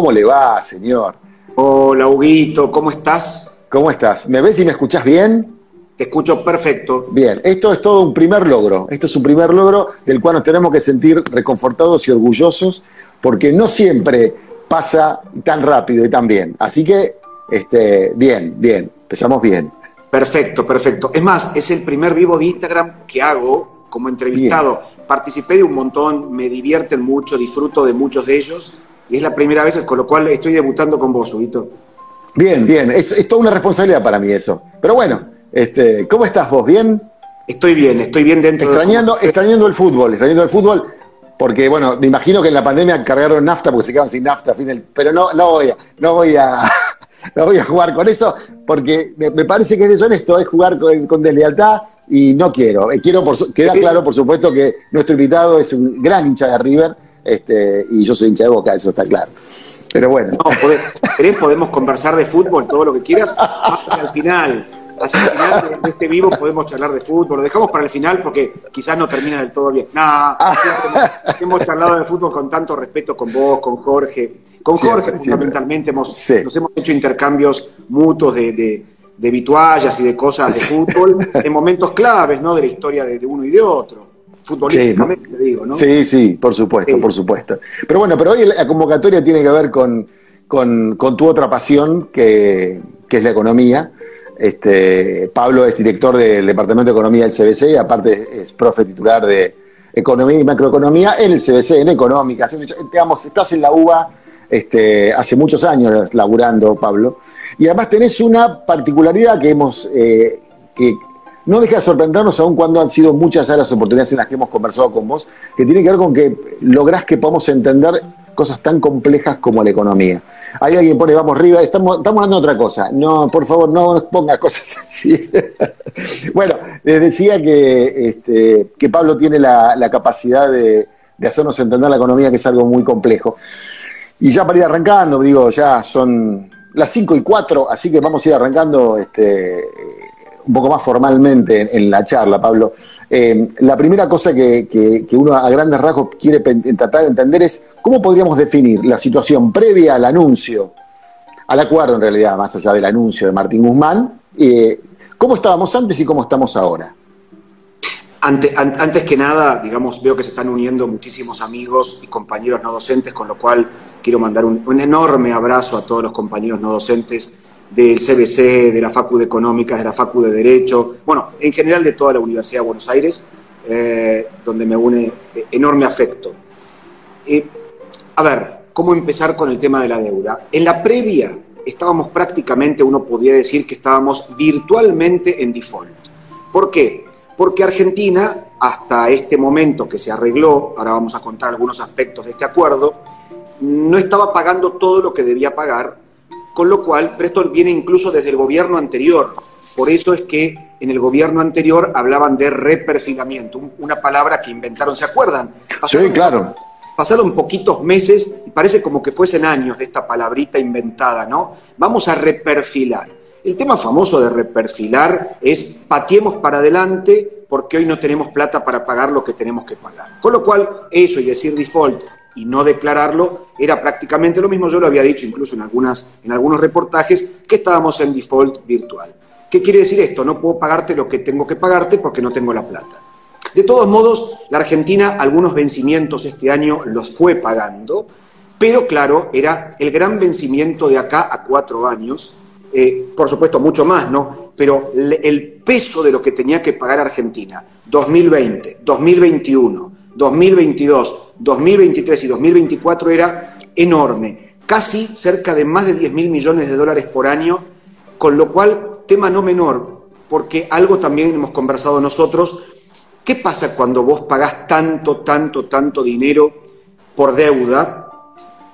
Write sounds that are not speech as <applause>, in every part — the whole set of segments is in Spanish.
¿cómo le va, señor? Hola, Huguito, ¿cómo estás? ¿Cómo estás? ¿Me ves y me escuchás bien? Te escucho perfecto. Bien, esto es todo un primer logro. Esto es un primer logro del cual nos tenemos que sentir reconfortados y orgullosos, porque no siempre pasa tan rápido y tan bien. Así que, este, bien, bien, empezamos bien. Perfecto, perfecto. Es más, es el primer vivo de Instagram que hago como entrevistado. Participé de un montón, me divierten mucho, disfruto de muchos de ellos y es la primera vez con lo cual estoy debutando con vos, Huguito. Bien, bien, es, es toda una responsabilidad para mí eso. Pero bueno, este, ¿cómo estás vos? ¿Bien? Estoy bien, estoy bien dentro extrañando, de... Extrañando el fútbol, extrañando el fútbol, porque bueno, me imagino que en la pandemia cargaron nafta porque se quedaron sin nafta, pero no, no voy a, no voy a, <laughs> no voy a jugar con eso, porque me, parece que es deshonesto, es jugar con, deslealtad y no quiero. Eh, quiero por, queda claro, por supuesto, que nuestro invitado es un gran hincha de River este, y yo soy hincha de boca, eso está claro. Pero bueno. No, podemos conversar de fútbol, todo lo que quieras, hacia el final. Hacia el final de este vivo podemos charlar de fútbol. Lo dejamos para el final porque quizás no termina del todo bien. No, hemos, charlado de fútbol con tanto respeto con vos, con Jorge. Con Jorge, fundamentalmente, hemos, nos hemos hecho intercambios mutuos de, de, de vituallas y de cosas de fútbol <laughs> en momentos claves ¿no? de la historia de uno y de otro futbolísticamente, sí, digo, ¿no? Sí, sí, por supuesto, por supuesto. Pero bueno, pero hoy la convocatoria tiene que ver con, con, tu otra pasión, que, es la economía. Este, Pablo es director del Departamento de Economía del CBC y aparte es profe titular de Economía y Macroeconomía en el CBC, en Económica. Digamos, estás en la UBA este, hace muchos años laburando, Pablo, y además tenés una particularidad que hemos... Eh, que no deja de sorprendernos aún cuando han sido muchas las oportunidades en las que hemos conversado con vos, que tiene que ver con que lográs que podamos entender cosas tan complejas como la economía. Hay alguien pone, vamos, River, estamos, estamos hablando de otra cosa. No, por favor, no ponga cosas <laughs> así. bueno, les decía que, este, que Pablo tiene la, capacidad de, hacernos entender la economía, que es algo muy complejo. Y ya para ir arrancando, digo, ya son las 5 y 4, así que vamos a ir arrancando este, un poco más formalmente en, la charla, Pablo. Eh, la primera cosa que, uno a grandes rasgos quiere tratar de entender es cómo podríamos definir la situación previa al anuncio, al acuerdo en realidad, más allá del anuncio de Martín Guzmán, eh, cómo estábamos antes y cómo estamos ahora. antes que nada, digamos, veo que se están uniendo muchísimos amigos y compañeros no docentes, con lo cual quiero mandar un enorme abrazo a todos los compañeros no docentes del CBC, de la Facu de Económicas, de la Facu de Derecho, bueno, en general de toda la Universidad de Buenos Aires, eh, donde me une enorme afecto. Eh, a ver, ¿cómo empezar con el tema de la deuda? En la previa estábamos prácticamente, uno podría decir que estábamos virtualmente en default. ¿Por qué? Porque Argentina, hasta este momento que se arregló, ahora vamos a contar algunos aspectos de este acuerdo, no estaba pagando todo lo que debía pagar con lo cual, pero esto viene incluso desde el gobierno anterior. Por eso es que en el gobierno anterior hablaban de reperfilamiento, una palabra que inventaron, ¿se acuerdan? sí, claro. Pasaron poquitos meses y parece como que fuesen años de esta palabrita inventada, ¿no? Vamos a reperfilar. El tema famoso de reperfilar es patiemos para adelante porque hoy no tenemos plata para pagar lo que tenemos que pagar. Con lo cual, eso y decir default y no declararlo era prácticamente lo mismo. Yo lo había dicho incluso en, algunas, en algunos reportajes que estábamos en default virtual. ¿Qué quiere decir esto? No puedo pagarte lo que tengo que pagarte porque no tengo la plata. De todos modos, la Argentina algunos vencimientos este año los fue pagando, pero claro, era el gran vencimiento de acá a cuatro años, eh, por supuesto mucho más, ¿no? Pero el peso de lo que tenía que pagar Argentina, 2020, 2021, 2022, 2023 y 2024 era enorme, casi cerca de más de 10 mil millones de dólares por año, con lo cual, tema no menor, porque algo también hemos conversado nosotros, ¿qué pasa cuando vos pagás tanto, tanto, tanto dinero por deuda?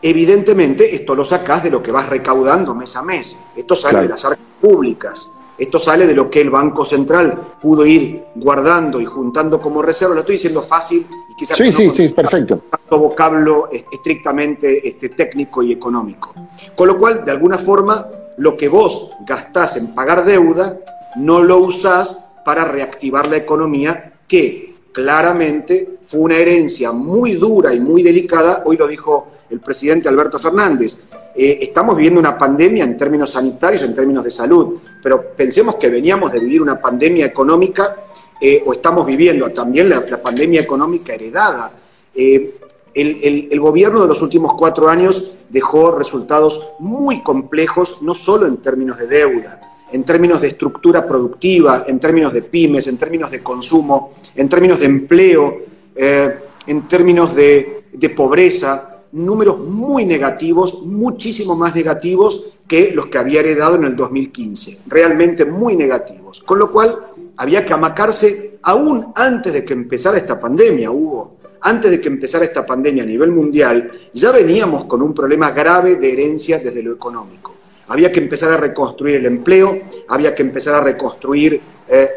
Evidentemente, esto lo sacás de lo que vas recaudando mes a mes. Esto sale de las arcas públicas. Esto sale de lo que el Banco Central pudo ir guardando y juntando como reserva. Lo estoy diciendo fácil quizás sí, sí, sí, perfecto. tanto vocablo estrictamente este, técnico y económico. Con lo cual, de alguna forma, lo que vos gastás en pagar deuda, no lo usás para reactivar la economía, que claramente fue una herencia muy dura y muy delicada, hoy lo dijo el presidente Alberto Fernández. Eh, estamos viviendo una pandemia en términos sanitarios, en términos de salud, pero pensemos que veníamos de vivir una pandemia económica eh, o estamos viviendo también la, pandemia económica heredada. Eh, el, el, gobierno de los últimos cuatro años dejó resultados muy complejos, no solo en términos de deuda, en términos de estructura productiva, en términos de pymes, en términos de consumo, en términos de empleo, eh, en términos de, de pobreza, números muy negativos, muchísimo más negativos que los que había heredado en el 2015, realmente muy negativos. Con lo cual había que amacarse aún antes de que empezara esta pandemia, Hugo. Antes de que empezara esta pandemia a nivel mundial, ya veníamos con un problema grave de herencia desde lo económico. Había que empezar a reconstruir el empleo, había que empezar a reconstruir eh,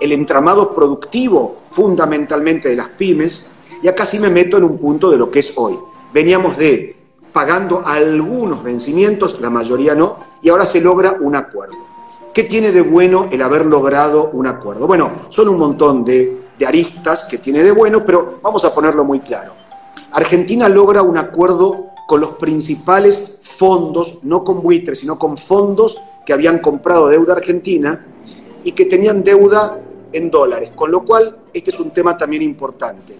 el, entramado productivo fundamentalmente de las pymes, y acá sí me meto en un punto de lo que es hoy. Veníamos de pagando algunos vencimientos, la mayoría no, y ahora se logra un acuerdo. ¿Qué tiene de bueno el haber logrado un acuerdo? Bueno, son un montón de, de aristas que tiene de bueno, pero vamos a ponerlo muy claro. Argentina logra un acuerdo con los principales fondos, no con buitres, sino con fondos que habían comprado deuda argentina y que tenían deuda en dólares, con lo cual este es un tema también importante.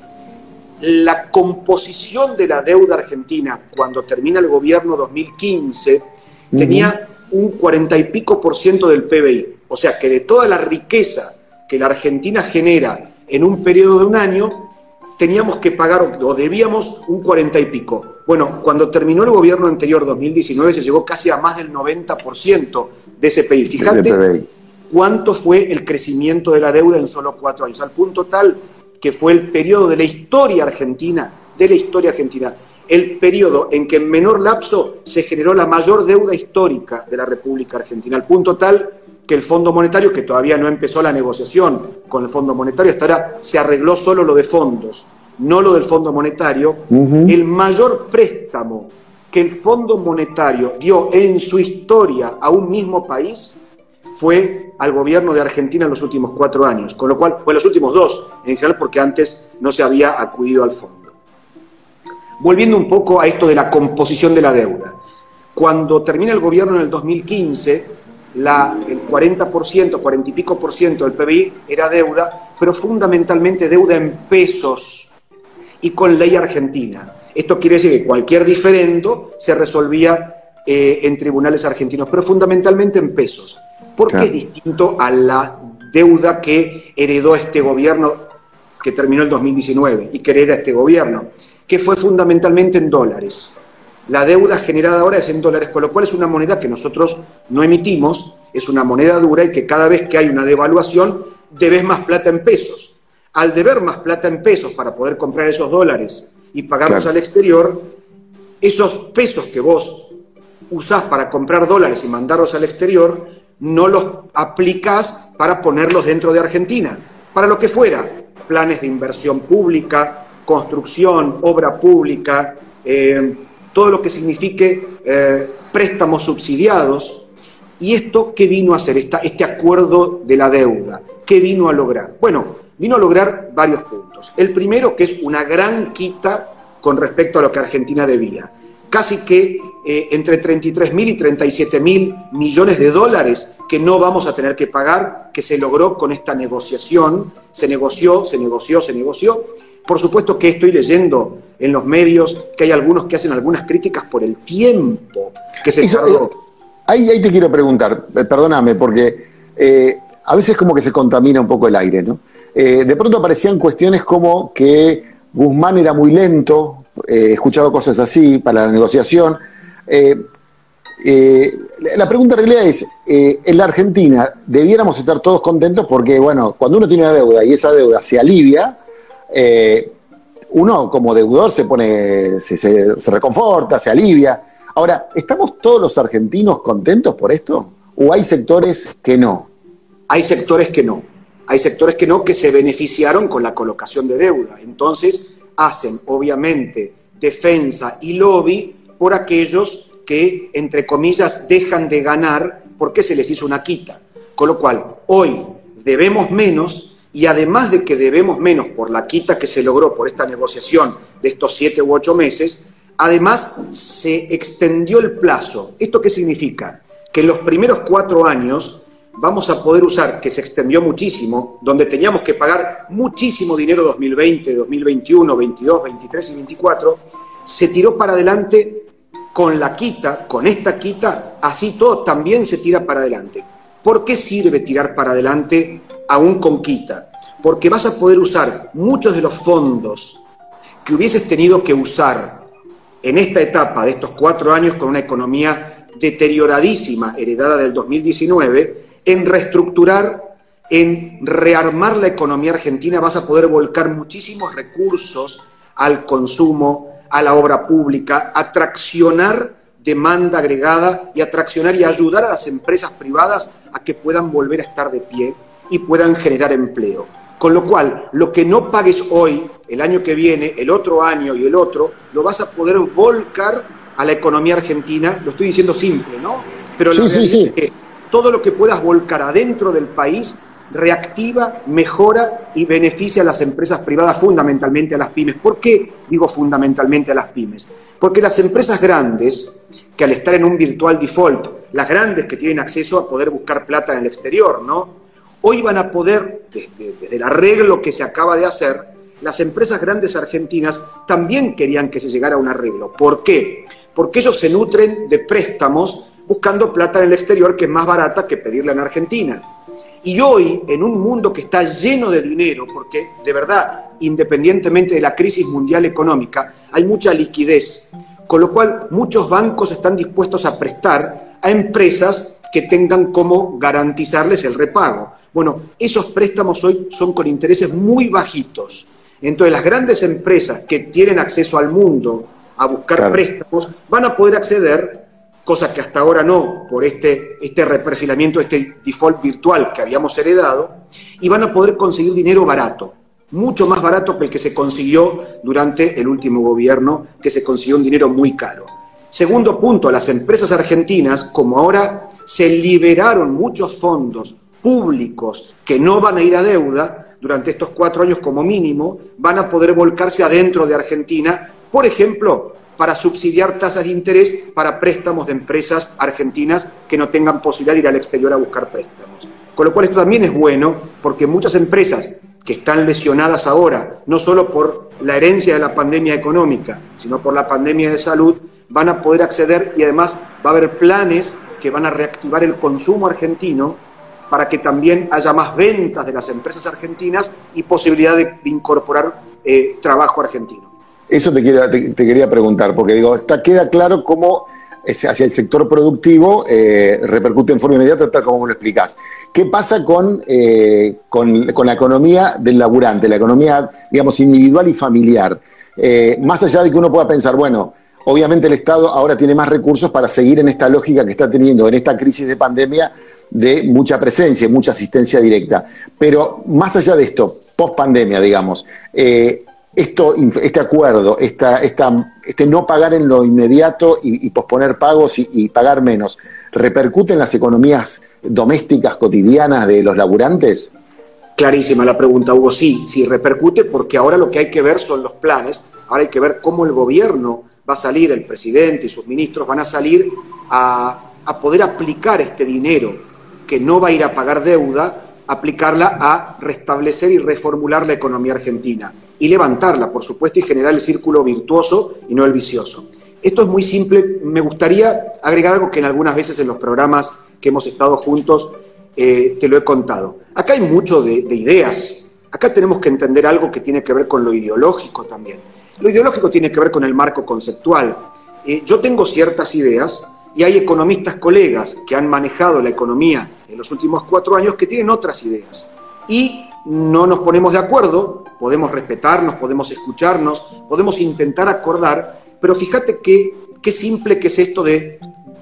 La composición de la deuda argentina cuando termina el gobierno 2015 tenía un cuarenta y pico por ciento del PBI, o sea que de toda la riqueza que la Argentina genera en un periodo de un año, teníamos que pagar o debíamos un cuarenta y pico. Bueno, cuando terminó el gobierno anterior, 2019, se llegó casi a más del 90% de ese PIB. Fíjate cuánto fue el crecimiento de la deuda en solo cuatro años, al punto tal que fue el periodo de la historia argentina, de la historia argentina, el periodo en que en menor lapso se generó la mayor deuda histórica de la República Argentina, al punto tal que el Fondo Monetario, que todavía no empezó la negociación con el Fondo Monetario, ahora se arregló solo lo de fondos, no lo del Fondo Monetario, el mayor préstamo que el Fondo Monetario dio en su historia a un mismo país fue al gobierno de Argentina en los últimos cuatro años, con lo cual, fue los últimos dos, en general porque antes no se había acudido al fondo. Volviendo un poco a esto de la composición de la deuda. Cuando termina el gobierno en el 2015, la, el 40%, 40 y pico por ciento del PBI era deuda, pero fundamentalmente deuda en pesos y con ley argentina. Esto quiere decir que cualquier diferendo se resolvía eh, en tribunales argentinos, pero fundamentalmente en pesos. ¿Por qué es distinto a la deuda que heredó este gobierno que terminó el 2019 y que hereda este gobierno? Que fue fundamentalmente en dólares. La deuda generada ahora es en dólares, con lo cual es una moneda que nosotros no emitimos, es una moneda dura y que cada vez que hay una devaluación debes más plata en pesos. Al deber más plata en pesos para poder comprar esos dólares y pagarlos al exterior, esos pesos que vos usás para comprar dólares y mandarlos al exterior, no los aplicás para ponerlos dentro de Argentina, para lo que fuera, planes de inversión pública, construcción, obra pública, eh, todo lo que signifique eh, préstamos subsidiados. ¿Y esto qué vino a hacer, este acuerdo de la deuda? ¿Qué vino a lograr? Bueno, vino a lograr varios puntos. El primero, que es una gran quita con respecto a lo que Argentina debía. Casi que eh, entre 33 mil y 37 mil millones de dólares que no vamos a tener que pagar, que se logró con esta negociación. Se negoció, se negoció, se negoció. Por supuesto que estoy leyendo en los medios que hay algunos que hacen algunas críticas por el tiempo que se tardó. Ahí, ahí te quiero preguntar, eh, perdóname, porque eh, a veces como que se contamina un poco el aire, ¿no? Eh, de pronto aparecían cuestiones como que Guzmán era muy lento, eh, he escuchado cosas así para la negociación. Eh, la pregunta en realidad es, en la Argentina debiéramos estar todos contentos porque, bueno, cuando uno tiene una deuda y esa deuda se alivia, uno como deudor se pone, se reconforta, se alivia. Ahora, ¿estamos todos los argentinos contentos por esto? ¿O hay sectores que no? Hay sectores que no. Hay sectores que no, que se beneficiaron con la colocación de deuda. Entonces, hacen, obviamente, defensa y lobby por aquellos que, entre comillas, dejan de ganar porque se les hizo una quita. Con lo cual, hoy debemos menos y además de que debemos menos por la quita que se logró por esta negociación de estos siete u ocho meses, Además, se extendió el plazo. ¿Esto qué significa? Que en los primeros cuatro años vamos a poder usar, que se extendió muchísimo, donde teníamos que pagar muchísimo dinero 2020, 2021, 22, 23 y 24, se tiró para adelante con la quita, con esta quita, así todo también se tira para adelante. ¿Por qué sirve tirar para adelante aún con quita? Porque vas a poder usar muchos de los fondos que hubieses tenido que usar en esta etapa de estos cuatro años con una economía deterioradísima, heredada del 2019, en reestructurar, en rearmar la economía argentina, vas a poder volcar muchísimos recursos al consumo, a la obra pública, atraccionar demanda agregada y atraccionar y ayudar a las empresas privadas a que puedan volver a estar de pie y puedan generar empleo. Con lo cual, lo que no pagues hoy, el año que viene, el otro año y el otro, lo vas a poder volcar a la economía argentina. Lo estoy diciendo simple, ¿no? Pero sí, sí, sí. que todo lo que puedas volcar adentro del país reactiva, mejora y beneficia a las empresas privadas, fundamentalmente a las pymes. ¿Por qué digo fundamentalmente a las pymes? Porque las empresas grandes, que al estar en un virtual default, las grandes que tienen acceso a poder buscar plata en el exterior, ¿no? Hoy van a poder, desde, el arreglo que se acaba de hacer, las empresas grandes argentinas también querían que se llegara a un arreglo. ¿Por qué? Porque ellos se nutren de préstamos buscando plata en el exterior que es más barata que pedirla en Argentina. Y hoy, en un mundo que está lleno de dinero, porque de verdad, independientemente de la crisis mundial económica, hay mucha liquidez, con lo cual muchos bancos están dispuestos a prestar a empresas que tengan como garantizarles el repago. Bueno, esos préstamos hoy son con intereses muy bajitos. Entonces, las grandes empresas que tienen acceso al mundo a buscar préstamos van a poder acceder cosas que hasta ahora no, por este, este reperfilamiento, este default virtual que habíamos heredado, y van a poder conseguir dinero barato, mucho más barato que el que se consiguió durante el último gobierno, que se consiguió un dinero muy caro. Segundo punto, las empresas argentinas, como ahora se liberaron muchos fondos públicos que no van a ir a deuda, durante estos cuatro años como mínimo, van a poder volcarse adentro de Argentina, por ejemplo, para subsidiar tasas de interés para préstamos de empresas argentinas que no tengan posibilidad de ir al exterior a buscar préstamos. Con lo cual esto también es bueno porque muchas empresas que están lesionadas ahora, no solo por la herencia de la pandemia económica, sino por la pandemia de salud, van a poder acceder y además va a haber planes que van a reactivar el consumo argentino para que también haya más ventas de las empresas argentinas y posibilidad de, incorporar eh, trabajo argentino. Eso te, te, quería preguntar, porque digo, está, queda claro cómo hacia el sector productivo eh, repercute en forma inmediata, tal como lo explicás. ¿Qué pasa con, eh, con, la economía del laburante, la economía, digamos, individual y familiar? Más allá de que uno pueda pensar, bueno, obviamente el Estado ahora tiene más recursos para seguir en esta lógica que está teniendo en esta crisis de pandemia de mucha presencia, mucha asistencia directa. Pero más allá de esto, post pandemia, digamos, esto, este acuerdo, esta, esta, este no pagar en lo inmediato y, posponer pagos y, pagar menos, ¿repercute en las economías domésticas cotidianas de los laburantes? Clarísima la pregunta, Hugo. Sí, sí repercute porque ahora lo que hay que ver son los planes, ahora hay que ver cómo el gobierno va a salir, el presidente y sus ministros van a salir a, a poder aplicar este dinero que no va a ir a pagar deuda, aplicarla a restablecer y reformular la economía argentina y levantarla, por supuesto, y generar el círculo virtuoso y no el vicioso. Esto es muy simple. Me gustaría agregar algo que en algunas veces en los programas que hemos estado juntos eh, te lo he contado. Acá hay mucho de, ideas. Acá tenemos que entender algo que tiene que ver con lo ideológico también. Lo ideológico tiene que ver con el marco conceptual. Eh, yo tengo ciertas ideas y hay economistas colegas que han manejado la economía en los últimos cuatro años que tienen otras ideas. Y no nos ponemos de acuerdo, podemos respetarnos, podemos escucharnos, podemos intentar acordar, pero fíjate qué, qué simple que es esto de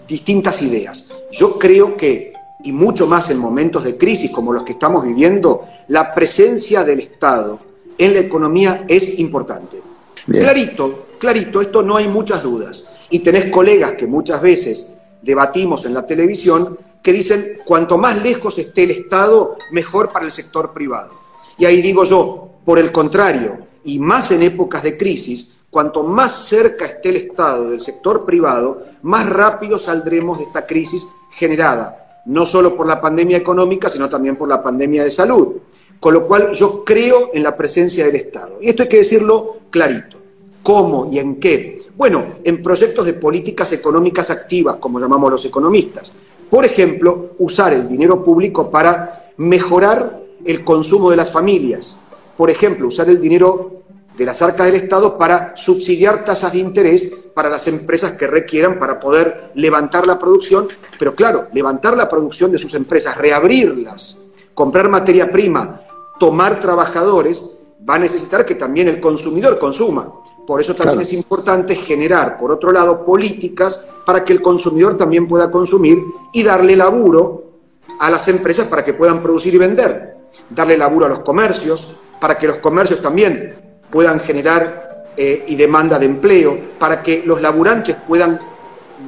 distintas ideas. Yo creo que, y mucho más en momentos de crisis como los que estamos viviendo, la presencia del Estado en la economía es importante. Clarito, clarito, esto no hay muchas dudas. Y tenés colegas que muchas veces debatimos en la televisión que dicen cuanto más lejos esté el Estado, mejor para el sector privado. Y ahí digo yo, por el contrario, y más en épocas de crisis, Cuanto más cerca esté el Estado del sector privado, más rápido saldremos de esta crisis generada, no solo por la pandemia económica, sino también por la pandemia de salud. Con lo cual yo creo en la presencia del Estado. Y esto hay que decirlo clarito. ¿Cómo y en qué? Bueno, en proyectos de políticas económicas activas, como llamamos los economistas. Por ejemplo, usar el dinero público para mejorar el consumo de las familias. Por ejemplo, usar el dinero de las arcas del Estado para subsidiar tasas de interés para las empresas que requieran para poder levantar la producción, pero claro, levantar la producción de sus empresas, reabrirlas, comprar materia prima, tomar trabajadores, va a necesitar que también el consumidor consuma. Por eso también es importante generar, por otro lado, políticas para que el consumidor también pueda consumir y darle laburo a las empresas para que puedan producir y vender. Darle laburo a los comercios, para que los comercios también puedan generar eh, y demanda de empleo, para que los laburantes puedan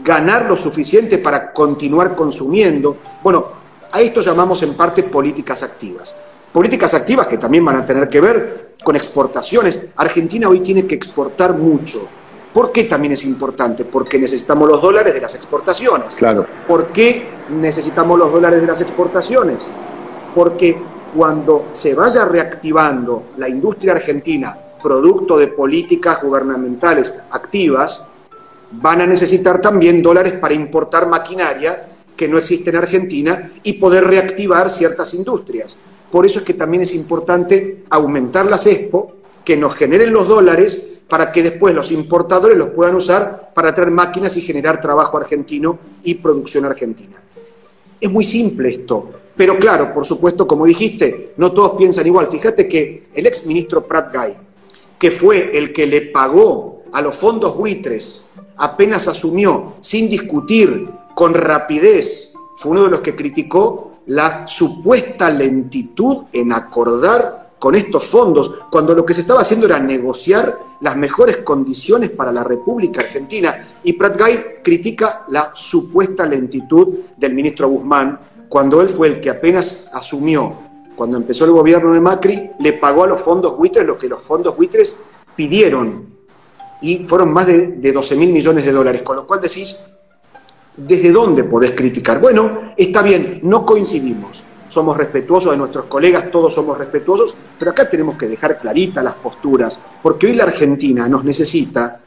ganar lo suficiente para continuar consumiendo. Bueno, a esto llamamos en parte políticas activas. Políticas activas que también van a tener que ver con exportaciones. Argentina hoy tiene que exportar mucho. ¿Por qué también es importante? Porque necesitamos los dólares de las exportaciones. Claro. ¿Por qué necesitamos los dólares de las exportaciones? Porque cuando se vaya reactivando la industria argentina producto de políticas gubernamentales activas, van a necesitar también dólares para importar maquinaria que no existe en Argentina y poder reactivar ciertas industrias. Por eso es que también es importante aumentar las expo, que nos generen los dólares para que después los importadores los puedan usar para traer máquinas y generar trabajo argentino y producción argentina. Es muy simple esto, pero claro, por supuesto, como dijiste, no todos piensan igual. Fíjate que el ex ministro Pratt Guy, que fue el que le pagó a los fondos buitres, apenas asumió, sin discutir, con rapidez, fue uno de los que criticó la supuesta lentitud en acordar con estos fondos, cuando lo que se estaba haciendo era negociar las mejores condiciones para la República Argentina. Y Pratt Guy critica la supuesta lentitud del ministro Guzmán, cuando él fue el que apenas asumió cuando empezó el gobierno de Macri, le pagó a los fondos buitres lo que los fondos buitres pidieron. Y fueron más de, de 12 mil millones de dólares. Con lo cual decís, ¿Desde dónde podés criticar? Bueno, está bien, no coincidimos. Somos respetuosos de nuestros colegas, todos somos respetuosos, pero acá tenemos que dejar claritas las posturas, porque hoy la Argentina nos necesita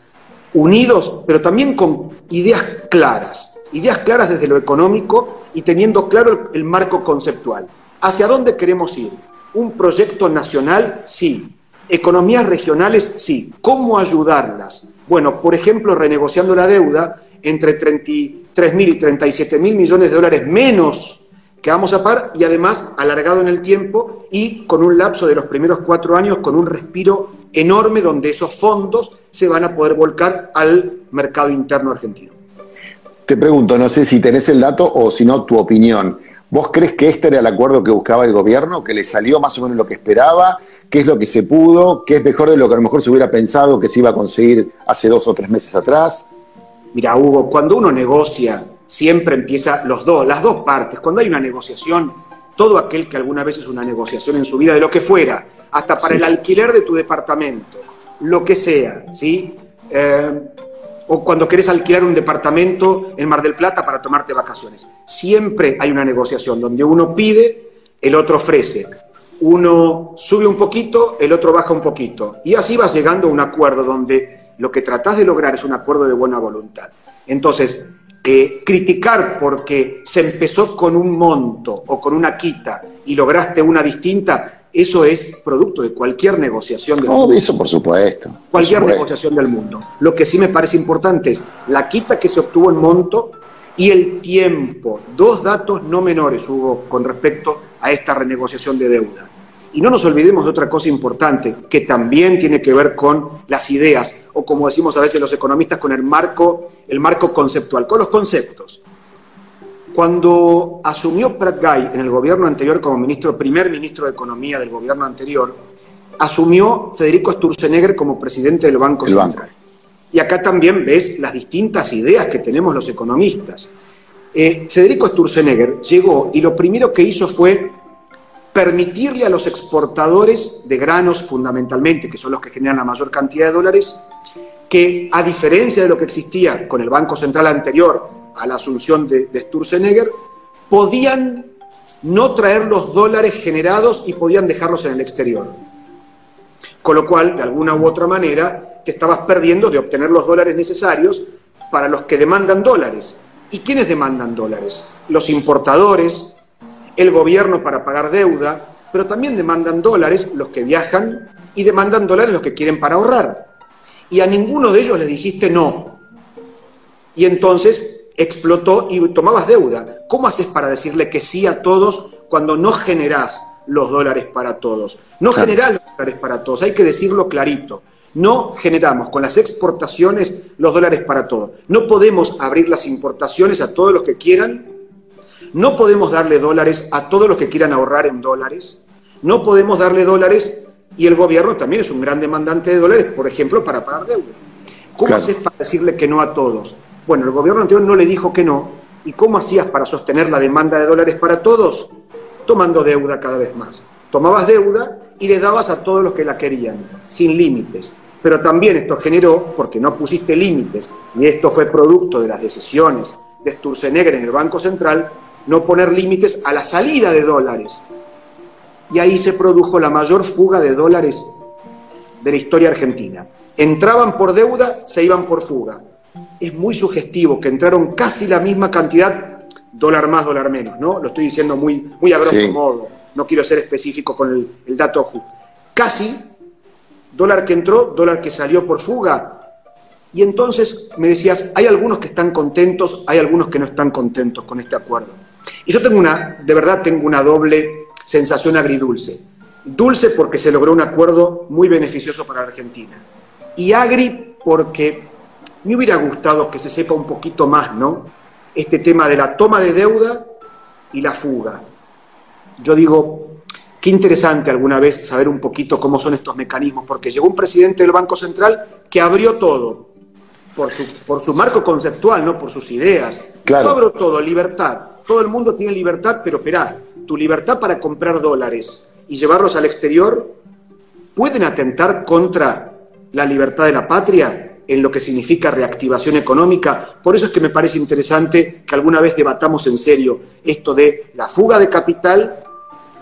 unidos, pero también con ideas claras, ideas claras desde lo económico y teniendo claro el, el marco conceptual. ¿Hacia dónde queremos ir? ¿Un proyecto nacional? Sí. ¿Economías regionales? Sí. ¿Cómo ayudarlas? Bueno, por ejemplo, renegociando la deuda entre 30 3.000 y 37.000 millones de dólares menos que vamos a par y además alargado en el tiempo y con un lapso de los primeros cuatro años con un respiro enorme donde esos fondos se van a poder volcar al mercado interno argentino. Te pregunto, no sé si tenés el dato o si no tu opinión. ¿Vos crees que este era el acuerdo que buscaba el gobierno, que le salió más o menos lo que esperaba, qué es lo que se pudo, qué es mejor de lo que a lo mejor se hubiera pensado que se iba a conseguir hace dos o tres meses atrás? Mira, Hugo, cuando uno negocia, siempre empieza los dos, las dos partes. Cuando hay una negociación, todo aquel que alguna vez es una negociación en su vida, de lo que fuera, hasta para sí. el alquiler de tu departamento, lo que sea, ¿sí? Eh, o cuando querés alquilar un departamento en Mar del Plata para tomarte vacaciones. Siempre hay una negociación donde uno pide, el otro ofrece. Uno sube un poquito, el otro baja un poquito. Y así vas llegando a un acuerdo donde lo que tratás de lograr es un acuerdo de buena voluntad. Entonces, eh, criticar porque se empezó con un monto o con una quita y lograste una distinta, eso es producto de cualquier negociación del oh, mundo. Eso por supuesto. Cualquier supuesto. negociación del mundo. Lo que sí me parece importante es la quita que se obtuvo en monto y el tiempo. Dos datos no menores hubo con respecto a esta renegociación de deuda. Y no nos olvidemos de otra cosa importante, que también tiene que ver con las ideas, o como decimos a veces los economistas, con el marco, el marco conceptual, con los conceptos. Cuando asumió Pratt Guy en el gobierno anterior como ministro, primer ministro de Economía del gobierno anterior, asumió Federico Sturzenegger como presidente del Banco El Central. banco. Y acá también ves las distintas ideas que tenemos los economistas. Eh, Federico Sturzenegger llegó y lo primero que hizo fue permitirle a los exportadores de granos fundamentalmente, que son los que generan la mayor cantidad de dólares, que a diferencia de lo que existía con el Banco Central anterior a la asunción de, Sturzenegger, podían no traer los dólares generados y podían dejarlos en el exterior. Con lo cual, de alguna u otra manera, te estabas perdiendo de obtener los dólares necesarios para los que demandan dólares. ¿Y quiénes demandan dólares? Los importadores, el gobierno para pagar deuda, pero también demandan dólares los que viajan y demandan dólares los que quieren para ahorrar. Y a ninguno de ellos le dijiste no. Y entonces explotó y tomabas deuda. ¿Cómo haces para decirle que sí a todos cuando no generás los dólares para todos? No generás los dólares para todos, hay que decirlo clarito. No generamos con las exportaciones los dólares para todos. No podemos abrir las importaciones a todos los que quieran. No podemos darle dólares a todos los que quieran ahorrar en dólares. No podemos darle dólares y el gobierno también es un gran demandante de dólares, por ejemplo, para pagar deuda. ¿Cómo haces para decirle que no a todos? Bueno, el gobierno anterior no le dijo que no. ¿Y cómo hacías para sostener la demanda de dólares para todos? Tomando deuda cada vez más. Tomabas deuda y le dabas a todos los que la querían, sin límites. Pero también esto generó, porque no pusiste límites, y esto fue producto de las decisiones de Sturzenegger en el Banco Central, no poner límites a la salida de dólares. Y ahí se produjo la mayor fuga de dólares de la historia argentina. Entraban por deuda, se iban por fuga es muy sugestivo que entraron casi la misma cantidad, dólar más, dólar menos, ¿no? Lo estoy diciendo muy, muy a grosso modo, no quiero ser específico con el, el dato Casi, dólar que entró, dólar que salió por fuga. Y entonces me decías, hay algunos que están contentos, hay algunos que no están contentos con este acuerdo. Y yo tengo una, de verdad tengo una doble sensación agridulce. Dulce porque se logró un acuerdo muy beneficioso para Argentina. Y agri porque me hubiera gustado que se sepa un poquito más, ¿no? Este tema de la toma de deuda y la fuga. Yo digo, qué interesante alguna vez saber un poquito cómo son estos mecanismos, porque llegó un presidente del Banco Central que abrió todo, por su, por su marco conceptual, no por sus ideas. Claro. Yo abro todo, libertad. Todo el mundo tiene libertad, pero esperá, tu libertad para comprar dólares y llevarlos al exterior pueden atentar contra la libertad de la patria en lo que significa reactivación económica. Por eso es que me parece interesante que alguna vez debatamos en serio esto de la fuga de capital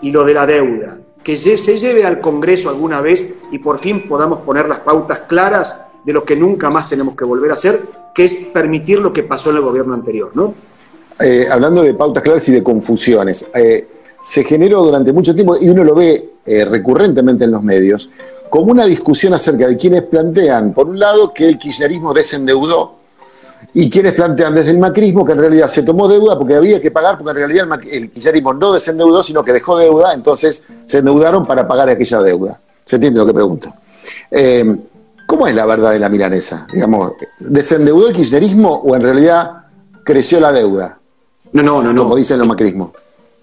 y lo de la deuda. Que se lleve al Congreso alguna vez y por fin podamos poner las pautas claras de lo que nunca más tenemos que volver a hacer, que es permitir lo que pasó en el gobierno anterior, ¿no? Eh, hablando de pautas claras y de confusiones, eh, se generó durante mucho tiempo, y uno lo ve eh, recurrentemente en los medios, como una discusión acerca de quienes plantean, por un lado, que el kirchnerismo desendeudó y quienes plantean desde el macrismo que en realidad se tomó deuda porque había que pagar, porque en realidad el, kirchnerismo no desendeudó, sino que dejó deuda, entonces se endeudaron para pagar aquella deuda. ¿Se entiende lo que pregunto? ¿Cómo es la verdad de la milanesa? Digamos, ¿desendeudó el kirchnerismo o en realidad creció la deuda? No, no, no. Como dicen los macrismos.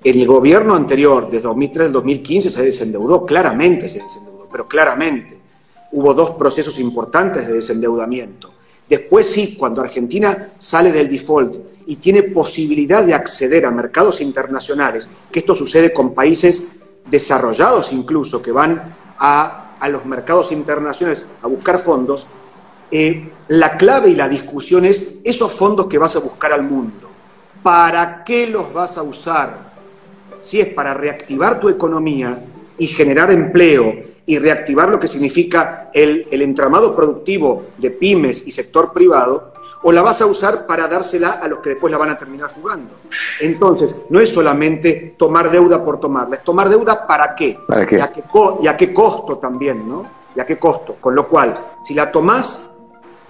El gobierno anterior, de 2003 al 2015, se desendeudó, claramente se desendeudó pero claramente hubo dos procesos importantes de desendeudamiento. Después sí, cuando Argentina sale del default y tiene posibilidad de acceder a mercados internacionales, que esto sucede con países desarrollados incluso, que van a, a los mercados internacionales a buscar fondos, eh, la clave y la discusión es esos fondos que vas a buscar al mundo. ¿Para qué los vas a usar? Si es para reactivar tu economía y generar empleo y reactivar lo que significa el, entramado productivo de pymes y sector privado, o la vas a usar para dársela a los que después la van a terminar fugando. Entonces, no es solamente tomar deuda por tomarla, es tomar deuda para qué, ¿Para qué? Y, a qué y a qué costo también, ¿no? Y a qué costo. Con lo cual, si la tomás,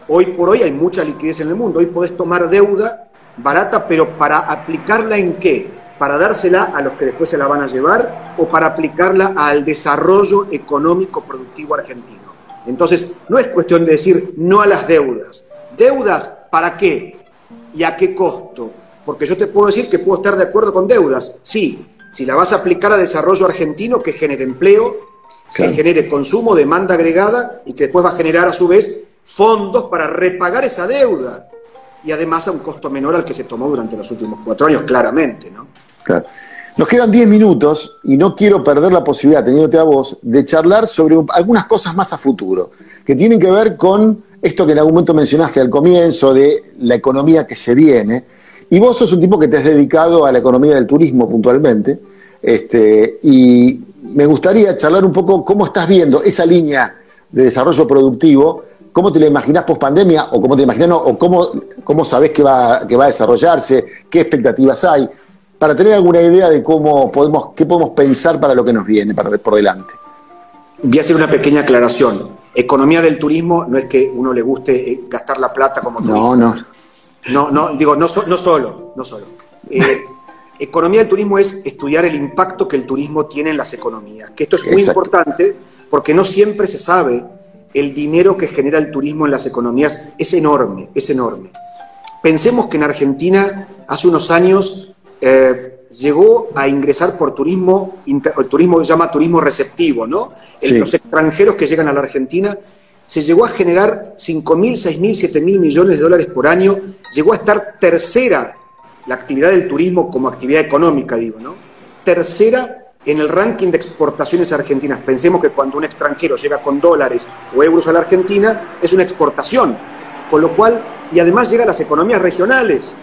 hoy por hoy hay mucha liquidez en el mundo, hoy podés tomar deuda barata, pero para aplicarla en qué? para dársela a los que después se la van a llevar o para aplicarla al desarrollo económico productivo argentino. Entonces, no es cuestión de decir no a las deudas. ¿Deudas para qué? ¿Y a qué costo? Porque yo te puedo decir que puedo estar de acuerdo con deudas. Sí, si la vas a aplicar a desarrollo argentino que genere empleo, que genere consumo, demanda agregada y que después va a generar a su vez fondos para repagar esa deuda. Y además a un costo menor al que se tomó durante los últimos cuatro años, claramente, ¿no? Nos quedan 10 minutos y no quiero perder la posibilidad, teniéndote a vos, de charlar sobre algunas cosas más a futuro, que tienen que ver con esto que en algún momento mencionaste al comienzo de la economía que se viene. Y vos sos un tipo que te has dedicado a la economía del turismo puntualmente. Este, y me gustaría charlar un poco cómo estás viendo esa línea de desarrollo productivo, cómo te la imaginás post pandemia o cómo te imaginas o cómo, cómo sabés que va, que va a desarrollarse, qué expectativas hay, para tener alguna idea de cómo podemos, qué podemos pensar para lo que nos viene para, por delante. Voy a hacer una pequeña aclaración. Economía del turismo no es que uno le guste eh, gastar la plata como No, no. No, no, digo, no, no solo, no solo. Eh, <laughs> economía del turismo es estudiar el impacto que el turismo tiene en las economías. Que esto es muy importante porque no siempre se sabe el dinero que genera el turismo en las economías. Es enorme, es enorme. Pensemos que en Argentina hace unos años eh, llegó a ingresar por turismo, el turismo se llama turismo receptivo, ¿no? Los extranjeros que llegan a la Argentina, se llegó a generar 5.000, 6.000, 7.000 millones de dólares por año, llegó a estar tercera la actividad del turismo como actividad económica, digo, ¿no? Tercera en el ranking de exportaciones argentinas. Pensemos que cuando un extranjero llega con dólares o euros a la Argentina, es una exportación, con lo cual, y además llega a las economías regionales,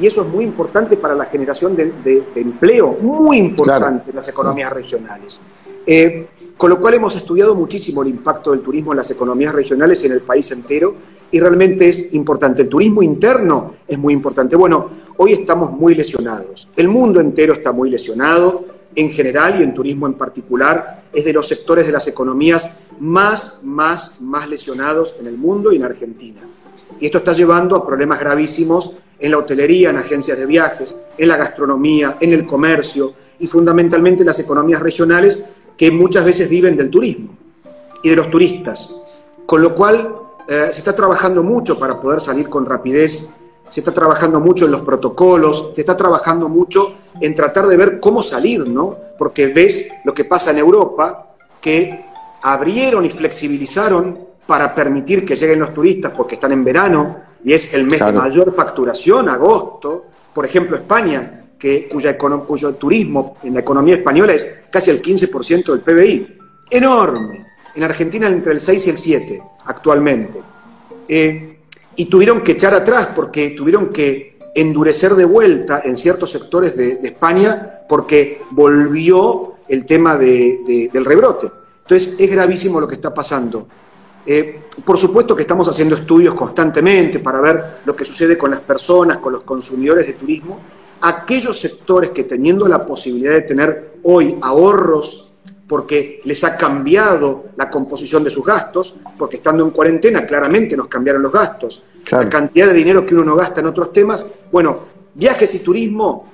y eso es muy importante para la generación de, empleo, muy importante en las economías regionales. Eh, con lo cual hemos estudiado muchísimo el impacto del turismo en las economías regionales en el país entero y realmente es importante. El turismo interno es muy importante. Bueno, hoy estamos muy lesionados. El mundo entero está muy lesionado en general y en turismo en particular. Es de los sectores de las economías más, más, más lesionados en el mundo y en Argentina. Y esto está llevando a problemas gravísimos en la hotelería, en agencias de viajes, en la gastronomía, en el comercio y fundamentalmente en las economías regionales que muchas veces viven del turismo y de los turistas. Con lo cual eh, se está trabajando mucho para poder salir con rapidez, se está trabajando mucho en los protocolos, se está trabajando mucho en tratar de ver cómo salir, ¿no? Porque ves lo que pasa en Europa, que abrieron y flexibilizaron para permitir que lleguen los turistas porque están en verano y es el mes de mayor facturación, agosto. Por ejemplo, España, que, cuya, cuyo turismo en la economía española es casi el 15% del PBI. Enorme. En Argentina entre el 6 y el 7 actualmente. Eh, y tuvieron que echar atrás porque tuvieron que endurecer de vuelta en ciertos sectores de, España porque volvió el tema del rebrote. Entonces es gravísimo lo que está pasando. Eh, por supuesto que estamos haciendo estudios constantemente para ver lo que sucede con las personas, con los consumidores de turismo, aquellos sectores que teniendo la posibilidad de tener hoy ahorros porque les ha cambiado la composición de sus gastos, porque estando en cuarentena claramente nos cambiaron los gastos, la cantidad de dinero que uno no gasta en otros temas, bueno, viajes y turismo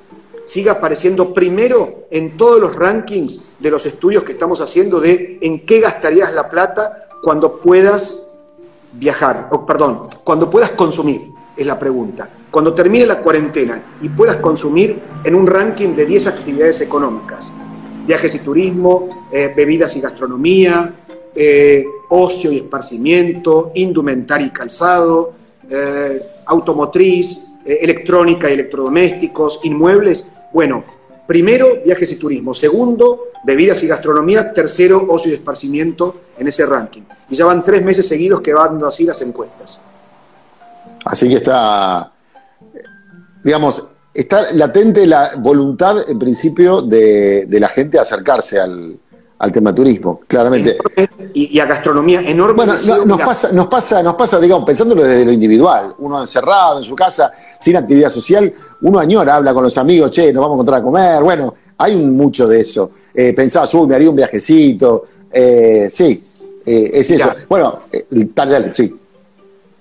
sigue apareciendo primero en todos los rankings de los estudios que estamos haciendo de en qué gastarías la plata cuando puedas viajar, o perdón, cuando puedas consumir, es la pregunta. Cuando termine la cuarentena y puedas consumir en un ranking de 10 actividades económicas, viajes y turismo, eh, bebidas y gastronomía, eh, ocio y esparcimiento, indumentaria y calzado, eh, automotriz, electrónica y electrodomésticos, inmuebles. Bueno, primero, viajes y turismo. Segundo, bebidas y gastronomía. Tercero, ocio y esparcimiento en ese ranking. Y ya van tres meses seguidos que van así las encuestas. Así que está digamos, está latente la voluntad, en principio, de, la gente a acercarse al, tema turismo, claramente. Y, a gastronomía enorme. Bueno, nos, pasa, nos, pasa, nos pasa, digamos, pensándolo desde lo individual, uno encerrado en su casa, sin actividad social, uno añora, habla con los amigos, che, nos vamos a encontrar a comer, bueno, hay mucho de eso. Eh, pensabas, uy, me haría un viajecito, eh, sí, eh, es eso. Bueno, eh, dale, dale, sí.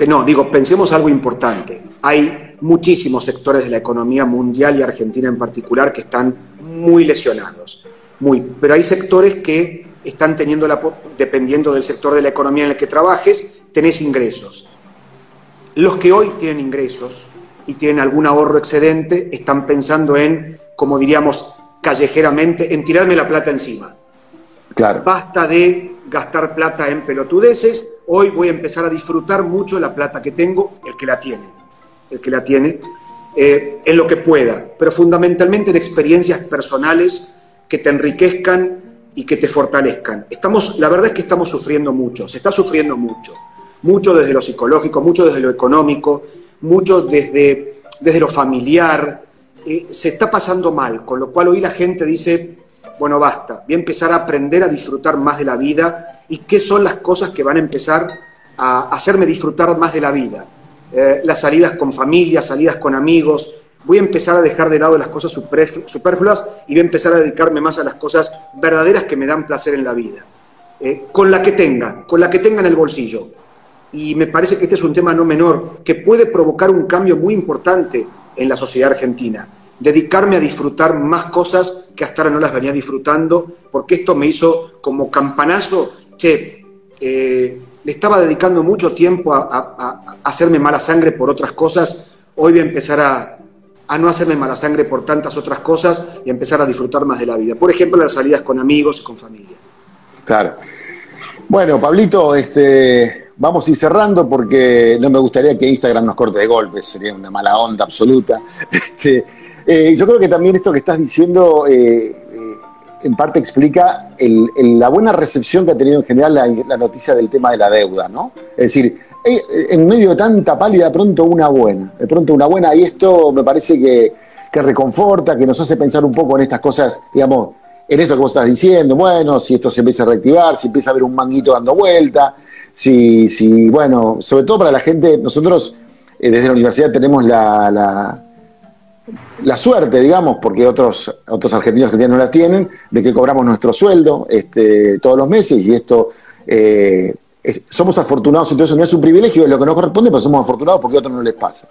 No, digo, pensemos algo importante. Hay muchísimos sectores de la economía mundial y Argentina en particular que están muy lesionados. Muy. Pero hay sectores que están teniendo la, dependiendo del sector de la economía en el que trabajes, tenés ingresos. Los que hoy tienen ingresos y tienen algún ahorro excedente están pensando en, como diríamos callejeramente, en tirarme la plata encima. Claro. Basta de gastar plata en pelotudeces, hoy voy a empezar a disfrutar mucho la plata que tengo, el que la tiene el que la tiene, eh, en lo que pueda, pero fundamentalmente en experiencias personales que te enriquezcan y que te fortalezcan. Estamos, la verdad es que estamos sufriendo mucho, se está sufriendo mucho. mucho desde lo psicológico, mucho desde lo económico, mucho desde, desde lo familiar. Eh, se está pasando mal, con lo cual hoy la gente dice, bueno, basta, voy a empezar a aprender a disfrutar más de la vida y qué son las cosas que van a empezar a hacerme disfrutar más de la vida. Eh, las salidas con familia, salidas con amigos, voy a empezar a dejar de lado las cosas superfluas y voy a empezar a dedicarme más a las cosas verdaderas que me dan placer en la vida. Eh, con la que tenga, con la que tenga en el bolsillo. Y me parece que este es un tema no menor, que puede provocar un cambio muy importante en la sociedad argentina. Dedicarme a disfrutar más cosas que hasta ahora no las venía disfrutando, porque esto me hizo como campanazo, che, eh, le estaba dedicando mucho tiempo a, hacerme mala sangre por otras cosas, hoy voy a empezar a, a no hacerme mala sangre por tantas otras cosas y a empezar a disfrutar más de la vida. Por ejemplo, las salidas con amigos y con familia. Claro. Bueno, Pablito, este, vamos a ir cerrando porque no me gustaría que Instagram nos corte de golpe, sería una mala onda absoluta. <laughs> Este, eh, yo creo que también esto que estás diciendo eh, en parte explica la buena recepción que ha tenido en general la, noticia del tema de la deuda, ¿no? Es decir, en medio de tanta pálida, de pronto una buena, de pronto una buena, y esto me parece que, que reconforta, que nos hace pensar un poco en estas cosas, digamos, en esto que vos estás diciendo, bueno, si esto se empieza a reactivar, si empieza a haber un manguito dando vuelta, si, si bueno, sobre todo para la gente, nosotros eh, desde la universidad tenemos la, suerte, digamos, porque otros, otros argentinos que no la tienen, de que cobramos nuestro sueldo este, todos los meses y esto... Eh, somos afortunados, entonces no es un privilegio, es lo que nos corresponde, pero somos afortunados porque a otros no les pasa.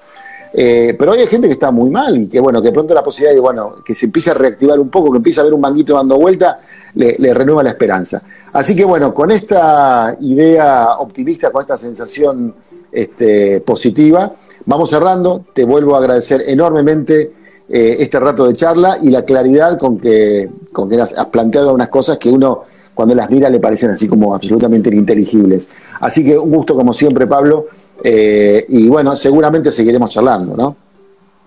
Eh, pero hay gente que está muy mal y que, bueno, que pronto la posibilidad de, bueno, que se empiece a reactivar un poco, que empiece a ver un manguito dando vuelta, le, renueva la esperanza. Así que, bueno, con esta idea optimista, con esta sensación este, positiva, vamos cerrando. Te vuelvo a agradecer enormemente eh, este rato de charla y la claridad con que, con que has planteado unas cosas que uno cuando las mira le parecen así como absolutamente ininteligibles. Así que un gusto como siempre, Pablo. Eh, y bueno, seguramente seguiremos charlando, ¿no?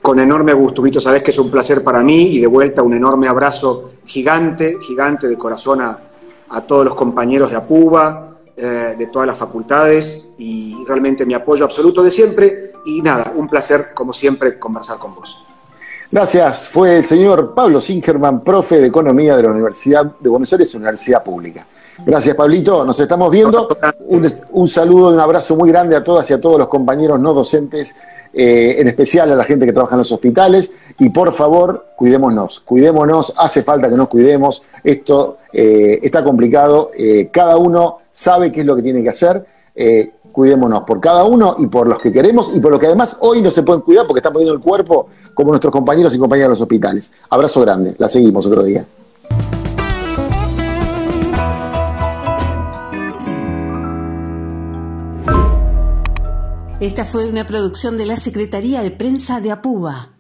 Con enorme gusto, Vito, sabes que es un placer para mí y de vuelta un enorme abrazo gigante, gigante de corazón a, todos los compañeros de APUBA, eh, de todas las facultades y realmente mi apoyo absoluto de siempre. Y nada, un placer como siempre conversar con vos. Gracias. Fue el señor Pablo Singerman, profe de Economía de la Universidad de Buenos Aires, Universidad Pública. Gracias, Pablito. Nos estamos viendo. Un, saludo y un abrazo muy grande a todas y a todos los compañeros no docentes, eh, en especial a la gente que trabaja en los hospitales. Y por favor, cuidémonos, cuidémonos. Hace falta que nos cuidemos. Esto eh, está complicado. Eh, cada uno sabe qué es lo que tiene que hacer. Cuidémonos por cada uno y por los que queremos y por los que además hoy no se pueden cuidar porque están poniendo el cuerpo como nuestros compañeros y compañeras de los hospitales. Abrazo grande. La seguimos otro día. Esta fue una producción de la Secretaría de Prensa de Apuba.